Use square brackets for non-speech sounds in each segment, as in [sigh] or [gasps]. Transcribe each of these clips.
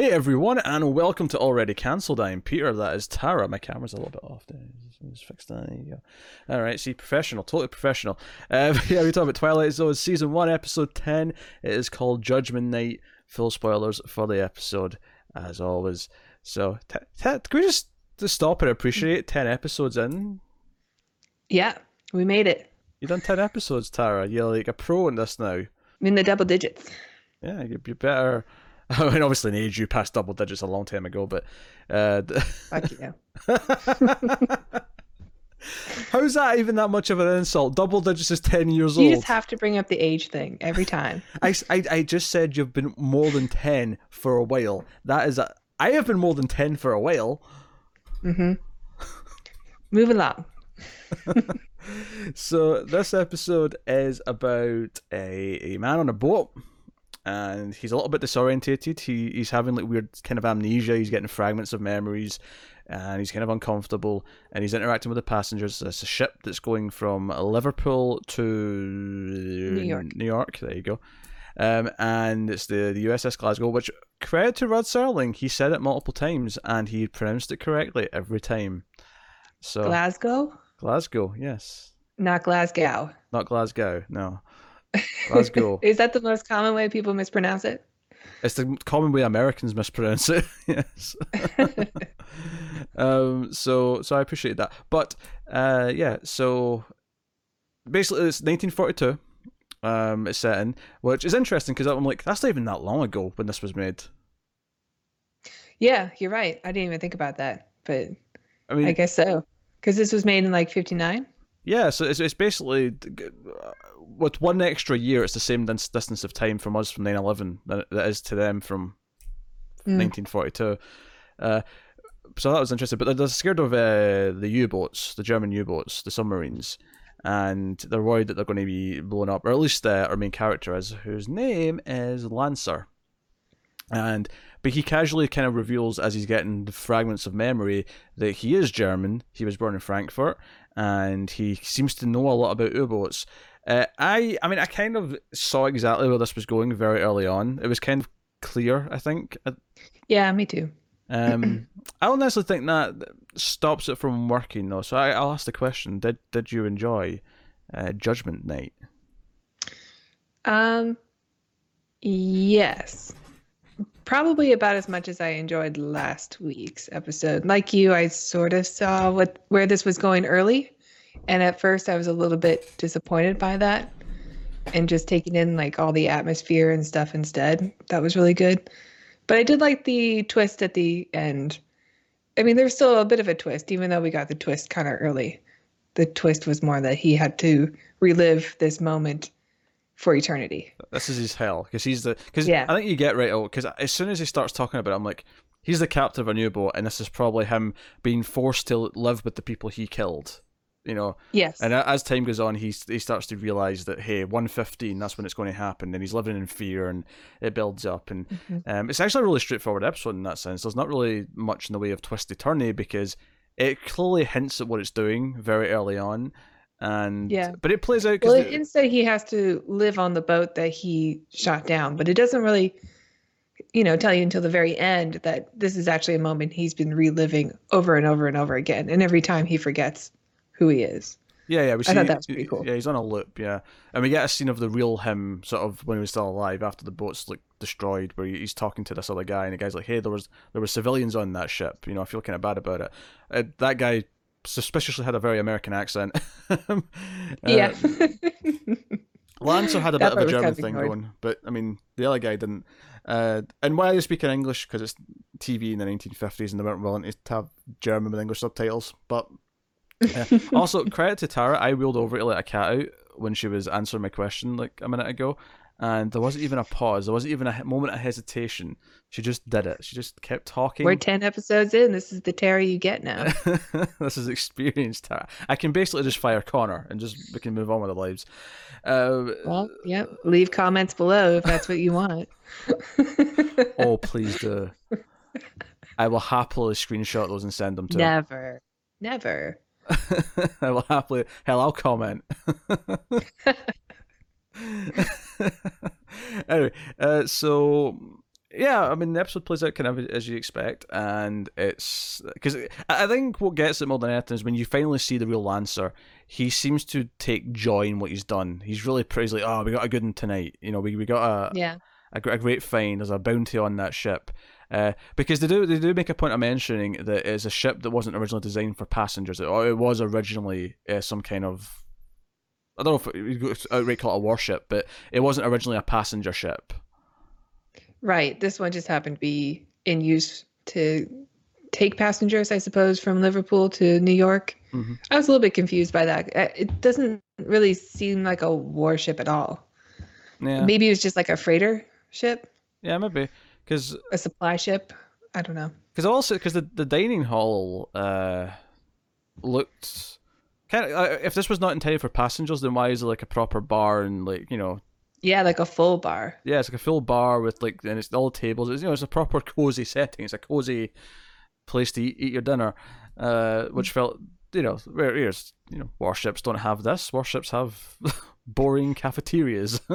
Hey everyone, and welcome to Already Cancelled. I'm Peter. That is Tara. My camera's a little bit off. There. Just fix that. There you go. All right. See, professional, totally professional. Uh, [laughs] yeah, we talk about Twilight Zone season one, episode ten. It is called Judgment Night. Full spoilers for the episode, as always. So, t- t- can we just, just stop and appreciate ten episodes in? Yeah, we made it. You've done ten episodes, Tara. You're like a pro in this now. I'm in the double digits. Yeah, you, you better. [laughs] I mean, obviously, in age you passed double digits a long time ago, but uh, [laughs] Fuck yeah. how's that even that much of an insult? Double digits is ten years You old. You just have to bring up the age thing every time. [laughs] I I just said you've been more than ten for a while. That is a. I have been more than ten for a while. Mm-hmm. Move along. So this episode is about a, a man on a boat, and he's a little bit disorientated. He he's having like weird kind of amnesia. He's getting fragments of memories, and he's kind of uncomfortable. And he's interacting with the passengers. It's a ship that's going from Liverpool to New York. New York. There you go. Um, and it's the, the USS Glasgow, which credit to Rod Serling, he said it multiple times and he pronounced it correctly every time. So Glasgow? Glasgow, yes. Not Glasgow. Not Glasgow, no. Glasgow. [laughs] Is that the most common way people mispronounce it? it's the common way Americans mispronounce it. [laughs] yes. [laughs] um. So so I appreciate that, but uh, yeah. So basically, it's 1942. Um, it's set in, which is interesting because I'm like, that's not even that long ago when this was made. Yeah, you're right. I didn't even think about that, but I mean, I guess so. Because this was made in like 59? Yeah, so it's, it's basically uh, with one extra year, it's the same dis- distance of time from us from 9 11 that is to them from Mm. 1942. Uh, so that was interesting. But they're, scared of uh, the U boats, the German U boats, the submarines, and they're worried that they're going to be blown up, or at least uh, our main character is, whose name is Lancer. And but he casually kind of reveals as he's getting the fragments of memory that he is German. He was born in Frankfurt, and he seems to know a lot about U-boats. Uh, I, I mean, I kind of saw exactly where this was going very early on. It was kind of clear, I think. Yeah, me too. Um, [clears throat] I don't necessarily think that stops it from working though. So I, I'll ask the question: Did did you enjoy uh, Judgment Night? Um, yes. Probably about as much as I enjoyed last week's episode. Like you, I sort of saw what where this was going early, and at first I was a little bit disappointed by that, and just taking in like all the atmosphere and stuff instead. That was really good. But I did like the twist at the end. I mean, there's still a bit of a twist, even though we got the twist kind of early. The twist was more that he had to relive this moment for eternity. This is his hell because he's the because Yeah. I think you get right oh, out because as soon as he starts talking about it, I'm like, he's the captain of a U-boat, and this is probably him being forced to live with the people he killed. You know, Yes. and as time goes on, he he starts to realize that hey, one fifteen, that's when it's going to happen, and he's living in fear, and it builds up, and Mhm. um, it's actually a really straightforward episode in that sense. There's not really much in the way of twisty turny because it clearly hints at what it's doing very early on, and Yeah. but it plays out Well, because it instead he has to live on the boat that he shot down, but it doesn't really, you know, tell you until the very end that this is actually a moment he's been reliving over and over and over again, and every time he forgets who he is. yeah, yeah, we see, I thought that was pretty cool. Yeah, he's on a loop, yeah, and we get a scene of the real him, sort of when he was still alive after the boat's like destroyed, where he's talking to this other guy, and the guy's like, "Hey, there was there were civilians on that ship. You know, I feel kind of bad about it." Uh, that guy suspiciously had a very American accent. [laughs] Uh, yeah. [laughs] Lancer had a bit of a German thing ignored. going, but I mean, the other guy didn't. Uh, and why are they speaking English? Because it's TV in the 1950s and they weren't willing to have German with English subtitles. But uh, [laughs] also, credit to Tara, I wheeled over to let a cat out when she was answering my question like a minute ago. And there wasn't even a pause. There wasn't even a moment of hesitation. She just did it. She just kept talking. We're 10 episodes in. This is the Terry you get now. [laughs] this is experienced Tara. I can basically just fire Connor and just we can move on with our lives. Uh, well, yep. Leave comments below if that's what you want. [laughs] Oh, please do. I will happily screenshot those and send them to. Never. Never. [laughs] I will happily. Hell, I'll comment. [laughs] anyway, uh, so yeah, I mean the episode plays out kind of as you expect, and it's because I think what gets it more than anything is when you finally see the real Lancer. He seems to take joy in what he's done. He's really praised like, oh, we got a good one tonight. You know, we we got a Yeah. a, a great find. There's a bounty on that ship. Uh, because they do they do make a point of mentioning that it's a ship that wasn't originally designed for passengers. It, it was originally uh, some kind of I don't know if you could outright call it a warship, but it wasn't originally a passenger ship. Right. This one just happened to be in use to take passengers, I suppose, from Liverpool to New York. Mhm. I was a little bit confused by that. Uh, It doesn't really seem like a warship at all. Yeah, Maybe it was just like a freighter ship, yeah, maybe because a supply ship. I don't know. because also because the the dining hall uh looked kind of uh, if this was not intended for passengers, then why is it like a proper bar and like you know Yeah, like a full bar. yeah, it's like a full bar with like and it's all tables. It's you know it's a proper cozy setting. It's a cozy place to eat, eat your dinner, uh, which felt you know where you know warships don't have this. Warships have [laughs] boring cafeterias. [laughs]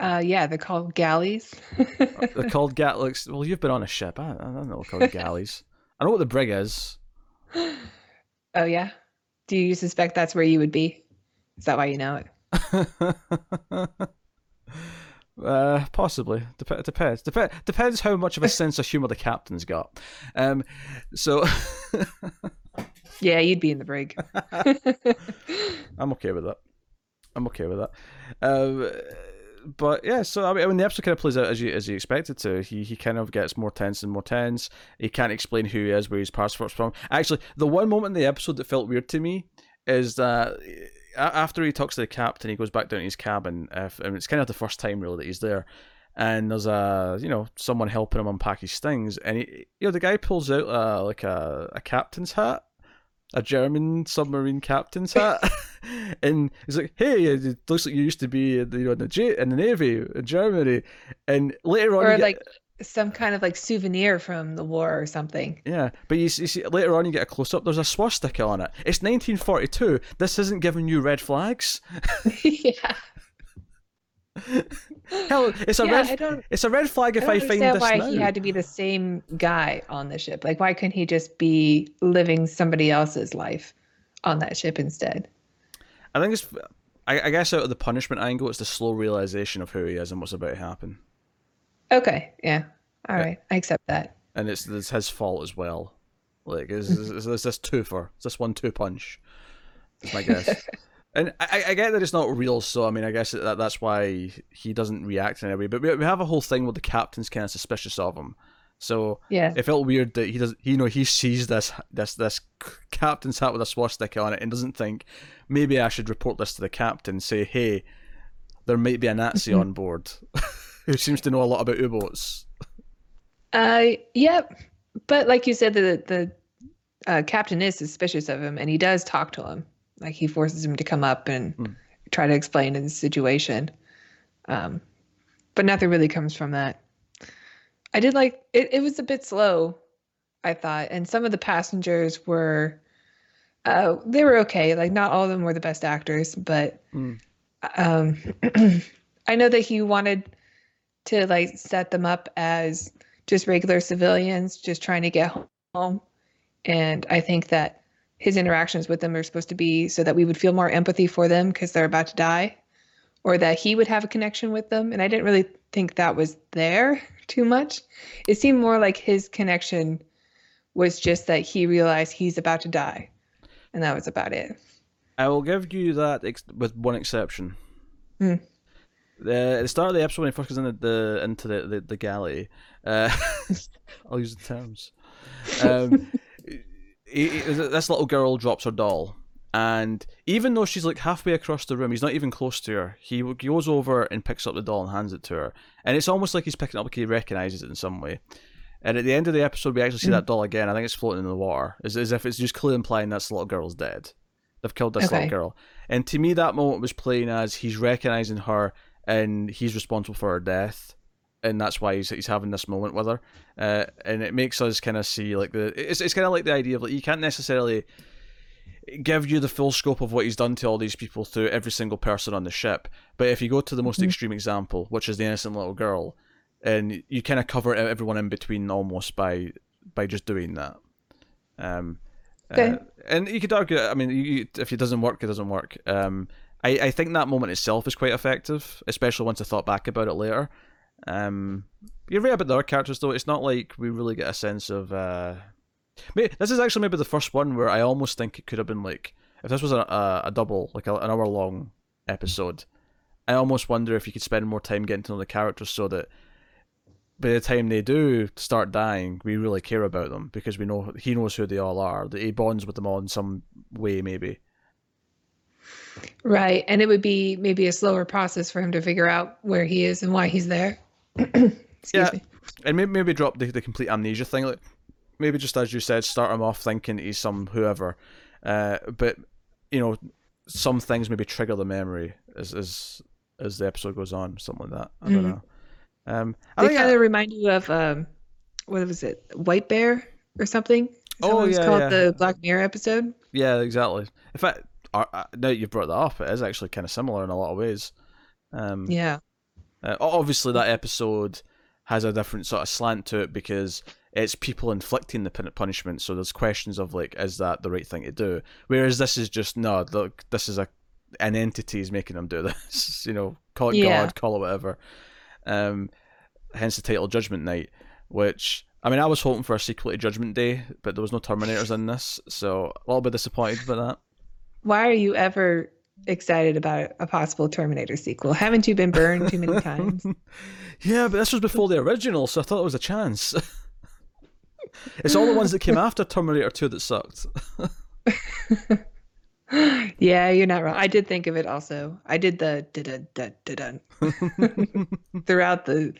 Uh, yeah, they're called galleys. They're called gat. Like, well, you've been on a ship. I, I don't know what they're called galleys. I know what the brig is. [gasps] oh yeah. Do you suspect that's where you would be? Is that why you know it? [laughs] uh, possibly. Dep- depends. Dep- depends how much of a sense of humor the captain's got. Um, so [laughs] Yeah, you'd be in the brig. [laughs] I'm okay with that. I'm okay with that. Um, but yeah, so I mean, when the episode kind of plays out as you as you expect it to, he he kind of gets more tense and more tense. He can't explain who he is, where his passport's from. Actually, the one moment in the episode that felt weird to me is that after he talks to the captain, he goes back down to his cabin, and it's kind of the first time really that he's there. And there's a you know someone helping him unpack his things, and he you know the guy pulls out like a a captain's hat, a German submarine captain's hat, [laughs] [laughs] and he's like, "Hey, it looks like you used to be in the, you know, in the in the navy in Germany." And later on, or you get- like some kind of like souvenir from the war or something. yeah, but you, see- you see later on, you get a close up. There's a swastika on it. It's 1942. This isn't giving you red flags. [laughs] yeah. [laughs] Hell, it's a Yeah, red. It's a red flag if I I, find this why now. he had to be the same guy on the ship. Like, why couldn't he just be living somebody else's life on that ship instead? I think it's. I, I guess out of the punishment angle, it's the slow realization of who he is and what's about to happen, Okay, yeah, all right, I accept that. and it's, it's his fault as well. Like, is is is this twofer? Is this one two punch? That's my guess. [laughs] And I, I get that it's not real, so I mean, I guess that that's why he doesn't react in any way. But we, we have a whole thing where the captain's kind of suspicious of him. So Yeah, it felt weird that he does, you know, he sees this this this captain's hat with a swastika on it and doesn't think maybe I should report this to the captain. Say, hey, there might be a Nazi Mhm. on board [laughs] who seems to know a lot about U-boats. uh, yep. But like you said, the the uh, captain is suspicious of him, and he does talk to him. Like he forces him to come up and Hmm. try to explain his situation. Um, but nothing really comes from that. I did like it. It was a bit slow, I thought, and some of the passengers were, uh, they were okay. Like not all of them were the best actors, but Mm. um, [clears throat] I know that he wanted to like set them up as just regular civilians, just trying to get home, and I think that his interactions with them are supposed to be so that we would feel more empathy for them because they're about to die or that he would have a connection with them and i didn't really think that was there too much it seemed more like his connection was just that he realized he's about to die and that was about it I will give you that ex- with one exception. Hmm. The, at the start of the episode, when he first goes in the, the into the the, the galley, uh, [laughs] I'll use the terms. Um, [laughs] he- he- this little girl drops her doll, and even though she's like halfway across the room, he's not even close to her. He goes over and picks up the doll and hands it to her, and it's almost like he's picking up like he recognizes it in some way. And at the end of the episode, we actually see Mm. that doll again. I think it's floating in the water, as, as if it's just clearly implying this little girl's dead. They've killed this Okay. little girl. And to me, that moment was playing as he's recognizing her and he's responsible for her death. And that's why he's, he's having this moment with her. Uh, and it makes us kind of see, like, the it's, it's kind of like the idea of, like, you can't necessarily give you the full scope of what he's done to all these people through every single person on the ship. But if you go to the most Mhm. extreme example, which is the innocent little girl, and you kind of cover everyone in between almost by by just doing that. Um, Okay. uh, and you could argue, I mean, you, if it doesn't work, it doesn't work. Um, I, I think that moment itself is quite effective, especially once I thought back about it later. Um, you're right about the other characters, though. It's not like we really get a sense of. Uh, this is actually maybe the first one where I almost think it could have been like if this was a a, a double, like a, an hour long episode. I almost wonder if you could spend more time getting to know the characters so that by the time they do start dying, we really care about them because we know he knows who they all are. That he bonds with them all in some way, maybe. Right. And it would be maybe a slower process for him to figure out where he is and why he's there. [clears throat] Yeah. me. and maybe, maybe drop the, the complete amnesia thing. Like maybe just as you said, start him off thinking he's some whoever, uh, but you know, some things maybe trigger the memory as as as the episode goes on, something like that. I don't Mhm. know. Um, I They think kind of remind you of um, what was it, White Bear or something? Oh, what it was yeah, called yeah. the Black Mirror episode. yeah, exactly. In fact, now you've brought that up, it is actually kind of similar in a lot of ways. Um, Yeah. Uh, obviously, that episode has a different sort of slant to it because it's people inflicting the punishment. So there's questions of like, is that the right thing to do? Whereas this is just no. Look, this is a an entity is making them do this. [laughs] you know, call it Yeah. God, call it whatever. Um, hence the title Judgment Night, which. I mean, I was hoping for a sequel to Judgment Day, but there was no Terminators in this, so a little bit disappointed by that. Why are you ever excited about a possible Terminator sequel? Haven't you been burned too many [laughs] times? yeah, but this was before the original, so I thought it was a chance. [laughs] it's all the ones that came [laughs] after Terminator 2 that sucked. [laughs] yeah, you're not wrong. I did think of it also. I did the dun dun dun dun [laughs] throughout the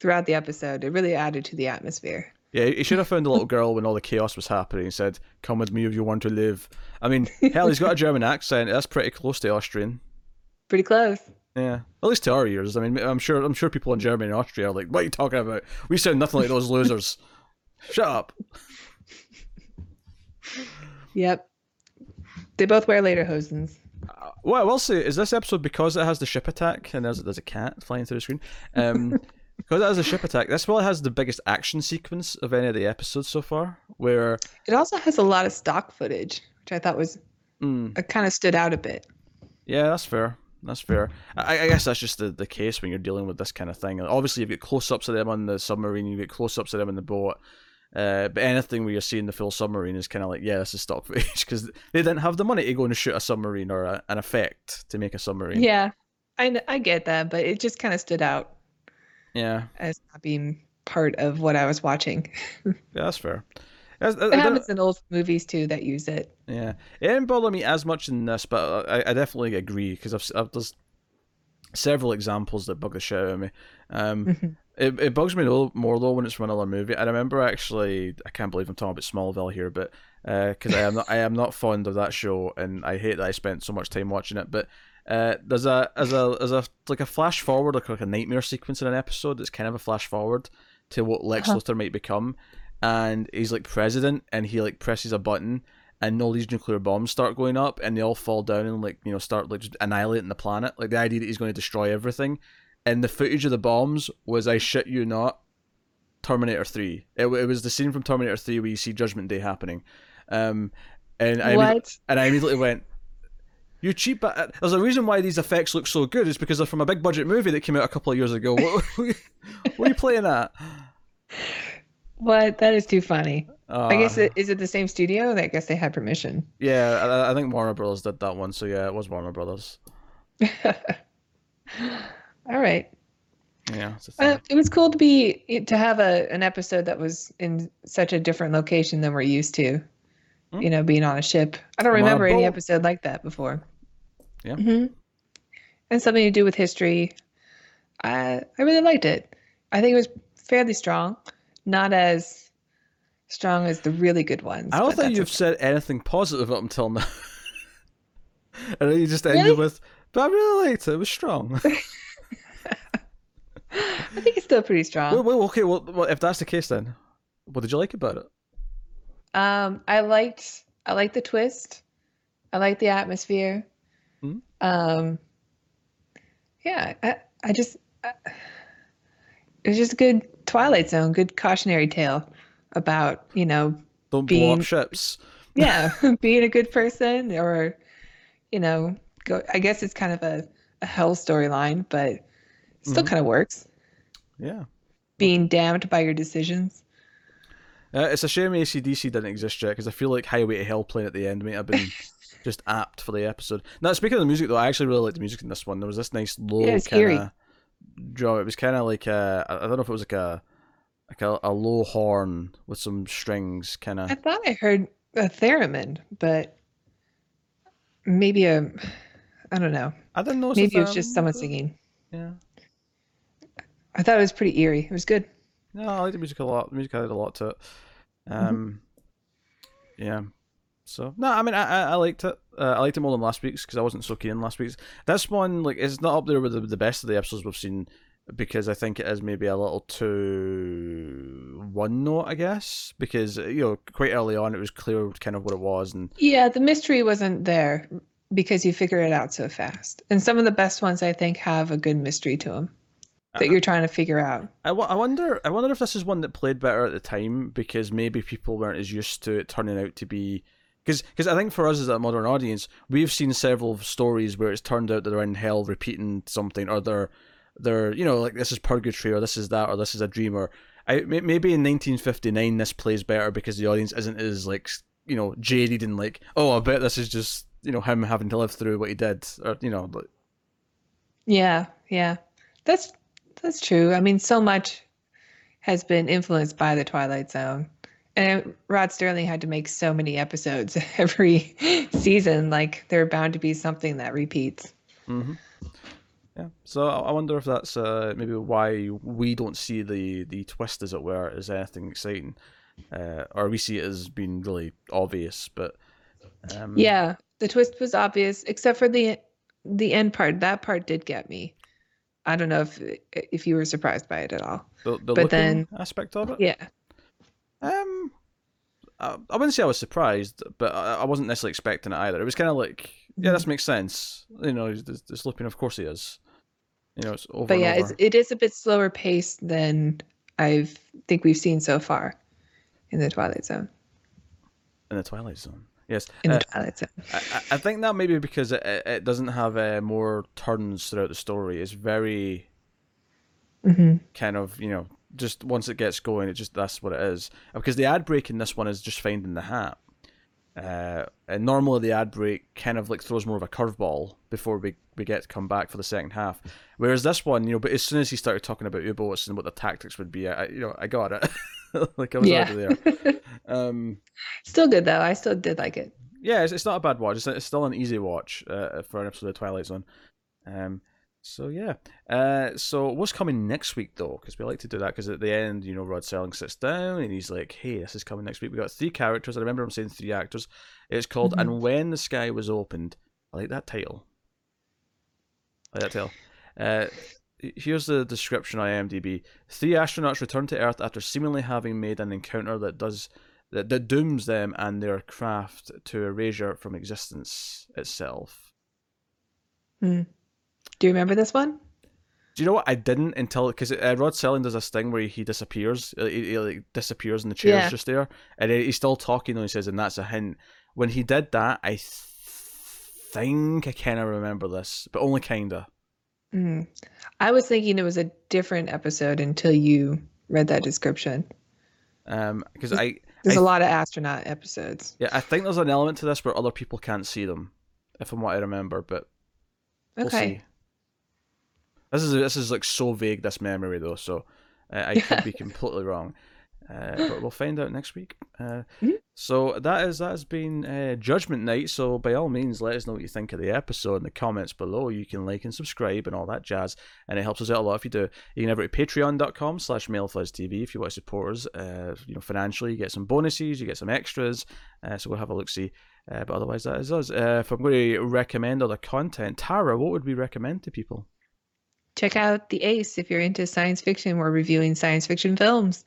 throughout the episode. It really added to the atmosphere. yeah, he should have found a little girl when all the chaos was happening and said, Come with me if you want to live. I mean, hell, he's got a German accent. That's pretty close to Austrian. Pretty close. Yeah, at least to our ears. I mean, I'm sure I'm sure people in Germany and Austria are like, "What are you talking about? We sound nothing like those losers." Shut up. Yep. They both wear lederhosens. Uh, what I will say is this episode because it has the ship attack and there's there's a cat flying through the screen. Um, [laughs] because it has a ship attack, this probably has the biggest action sequence of any of the episodes so far. Where It also has a lot of stock footage, which I thought was mm, it kind of stood out a bit. yeah, that's fair. That's fair. I, I guess that's just the, the case when you're dealing with this kind of thing. Obviously, you've got close ups of them on the submarine, you get close ups of them in the boat. Uh, but anything where you're seeing the full submarine is kind of like, yeah, this is stock footage [laughs] because they didn't have the money to go and shoot a submarine or a, an effect to make a submarine. Yeah, I I get that, but it just kind of stood out yeah, as not being part of what I was watching. [laughs] yeah that's fair. I- I It happens in old movies too that use it. Yeah, it didn't bother me as much in this, but I, I definitely agree because I've, I've there's several examples that bug the shit out of me. Um, Mhm. It, it bugs me a little more though when it's from another movie. I remember actually, I can't believe I'm talking about Smallville here, but because I am not, I am not fond of that show, and I hate that I spent so much time watching it. But uh, there's a as a as a like a flash forward, like, like a nightmare sequence in an episode. It's kind of a flash forward to what Lex Uh-huh. Luthor might become, and he's like president, and he like presses a button, and all these nuclear bombs start going up, and they all fall down and like you know start like just annihilating the planet. Like the idea that he's going to destroy everything, and the footage of the bombs was I shit you not, Terminator Three. It, it was the scene from Terminator Three where you see Judgment Day happening, um, and I what? and I immediately went. You cheap! ba- There's a reason why these effects look so good. Is because they're from a big budget movie that came out a couple of years ago. What, [laughs] what are you playing at? What? That is too funny. I guess Uh, it is it the same studio? I guess they had permission. Yeah, I, I think Warner Brothers did that one. So yeah, it was Warner Brothers. [laughs] All right. Yeah, it's a thing. Uh, it was cool to be to have a an episode that was in such a different location than we're used to. Hmm. You know, being on a ship. I don't I'm on a remember any episode like that before. Yeah. hmm And something to do with history. I I really liked it. I think it was fairly strong, not as strong as the really good ones. I don't think you've okay. said anything positive up until now. [laughs] and then you just ended Really? with, but I really liked it. It was strong. [laughs] I think it's still pretty strong. well, well, okay, well, well, if that's the case, then what did you like about it? Um, I liked I liked the twist. I liked the atmosphere. Mhm. Um, yeah, I, I just I, it was just a good Twilight Zone, good cautionary tale about you know Don't blow being- up ships. [laughs] yeah [laughs] being a good person or you know go i guess it's kind of a, a hell storyline but still Mhm. kind of works Yeah. being damned by your decisions Uh, it's a shame AC/DC didn't exist yet because I feel like Highway to Hell playing at the end might have been [laughs] just apt for the episode. Now, speaking of the music, though, I actually really liked the music in this one. There was this nice low Yeah, kind of drum. It was kind of like a, I I don't know if it was like a like a, a low horn with some strings, kind of. i thought i heard a theremin but maybe a i don't know I didn't know. maybe it was just someone singing Yeah. I thought it was pretty eerie it was good No, I like the music a lot. The music added a lot to it. Mm-hmm. Um, yeah. So no, I mean I I, I liked it. Uh, I liked it more than last week's because I wasn't so keen on last week's. This one like it's not up there with the, the best of the episodes we've seen because I think it is maybe a little too one note, I guess. Because you know quite early on it was clear kind of what it was, and yeah the mystery wasn't there because you figure it out so fast and some of the best ones i think have a good mystery to them that you're trying to figure out I, I wonder I wonder if this is one that played better at the time because maybe people weren't as used to it turning out to be because I think for us as a modern audience we've seen several stories where it's turned out that they're in hell repeating something or they're they're you know like this is purgatory or this is that or this is a dream or I maybe in 1959 this plays better because the audience isn't as like you know jaded and like oh I bet this is just you know him having to live through what he did or you know like, Yeah, yeah. That's that's true. I mean, so much has been influenced by the Twilight Zone. And Rod Serling had to make so many episodes [laughs] every season. Like there are bound to be something that repeats. hmm Yeah. So I I wonder if that's uh, maybe why we don't see the the twist, as it were, as anything exciting, uh, or we see it as being really obvious. But um, Yeah, the twist was obvious, except for the the end part. That part did get me. I don't know if if you were surprised by it at all. the, the but then- aspect of it. Yeah. Um, I, I wouldn't say I was surprised, but I, I wasn't necessarily expecting it either. It was kind of like, yeah, Mm-hmm. this makes sense. You know, he's, he's he's looking. Of course, he is. You know, it's over. But and yeah, it's over. it is a bit slower paced than I think we've seen so far in the Twilight Zone. in the Twilight Zone. Yes. In uh, the Twilight Zone. I, I- think that maybe because it, it doesn't have uh, more turns throughout the story. It's very hmm kind of you know just once it gets going, it just that's what it is. Because the ad break in this one is just finding the hat. Uh, and normally the ad break kind of like throws more of a curveball before we, we get to come back for the second half. Whereas this one, you know, but as soon as he started talking about U-boats and what the tactics would be, I- you know, I got it. [laughs] [laughs] like I was Yeah. already there. [laughs] Um, Still good though. I still did like it. yeah, it's, it's not a bad watch. It's, it's still an easy watch uh, for an episode of Twilight Zone. Um, so yeah. Uh, so what's coming next week though? Because we like to do that. Because at the end, you know, Rod Serling sits down and he's like, "Hey, this is coming next week. We got three characters. I remember him saying three actors. It's called Mhm. "And When the Sky Was Opened." I like that title. I like that title. Uh, here's the description on IMDb: Three astronauts return to Earth after seemingly having made an encounter that does that, that dooms them and their craft to erasure from existence itself. Do you remember this one? Do you know what I didn't until because uh, Rod Serling does this thing where he, he disappears, uh, he, he, like disappears in the chair's Yeah. just there, and he's still talking. And he says, "And that's a hint." When he did that, I th- think I kind of remember this, but only kinda. Mm. I was thinking it was a different episode until you read that description. Um, because I There's I- a lot of astronaut episodes. yeah I think there's an element to this where other people can't see them, if I'm what I remember, but we'll Okay. see. This is this is like so vague this memory though, so uh, I could be [laughs] completely wrong. Uh, but we'll find out next week. Uh, Mhm. So that is that has been uh, Judgment Night. So by all means, let us know what you think of the episode in the comments below. You can like and subscribe and all that jazz, and it helps us out a lot if you do. You can over to patreon.com slash mailfuzztv if you want to support us. Uh, you know, financially, you get some bonuses, you get some extras. Uh, so we'll have a look see. Uh, but otherwise, that is us. Uh, if I'm going to recommend other content, Tara, what would we recommend to people? Check out The Ace if you're into science fiction. We're reviewing science fiction films.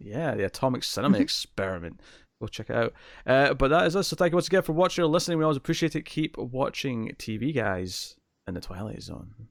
Yeah, the Atomic Cinema [laughs] Experiment. Go check it out. Uh, but that is us. So thank you once again for watching or listening. We always appreciate it. Keep watching TV, guys, in the Twilight Zone.